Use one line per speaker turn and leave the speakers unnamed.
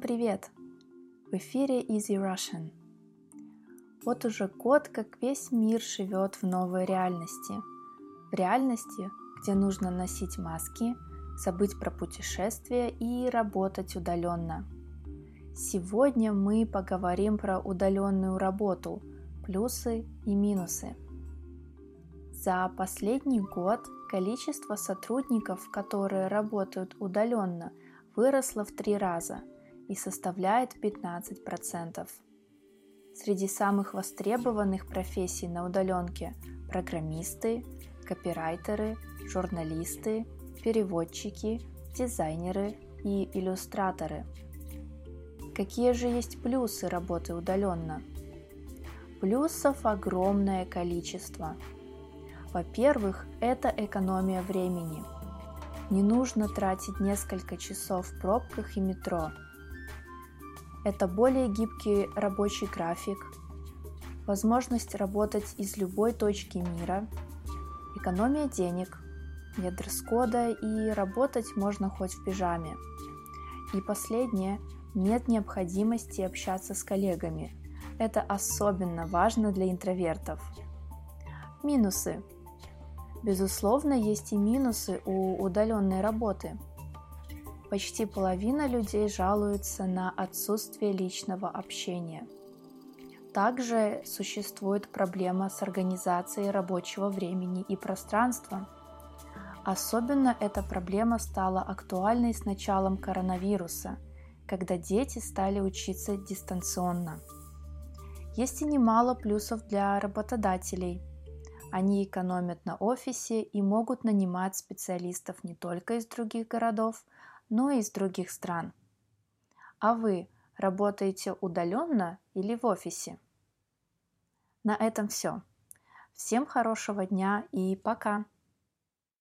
привет! В эфире Easy Russian. Вот уже год, как весь мир живет в новой реальности. В реальности, где нужно носить маски, забыть про путешествия и работать удаленно. Сегодня мы поговорим про удаленную работу, плюсы и минусы. За последний год количество сотрудников, которые работают удаленно, выросло в три раза – и составляет 15%. Среди самых востребованных профессий на удаленке – программисты, копирайтеры, журналисты, переводчики, дизайнеры и иллюстраторы. Какие же есть плюсы работы удаленно? Плюсов огромное количество. Во-первых, это экономия времени. Не нужно тратить несколько часов в пробках и метро – это более гибкий рабочий график, возможность работать из любой точки мира, экономия денег, нет дресс-кода и работать можно хоть в пижаме. И последнее, нет необходимости общаться с коллегами. Это особенно важно для интровертов. Минусы. Безусловно, есть и минусы у удаленной работы – Почти половина людей жалуется на отсутствие личного общения. Также существует проблема с организацией рабочего времени и пространства. Особенно эта проблема стала актуальной с началом коронавируса, когда дети стали учиться дистанционно. Есть и немало плюсов для работодателей. Они экономят на офисе и могут нанимать специалистов не только из других городов – но и из других стран. А вы работаете удаленно или в офисе? На этом все. Всем хорошего дня и пока!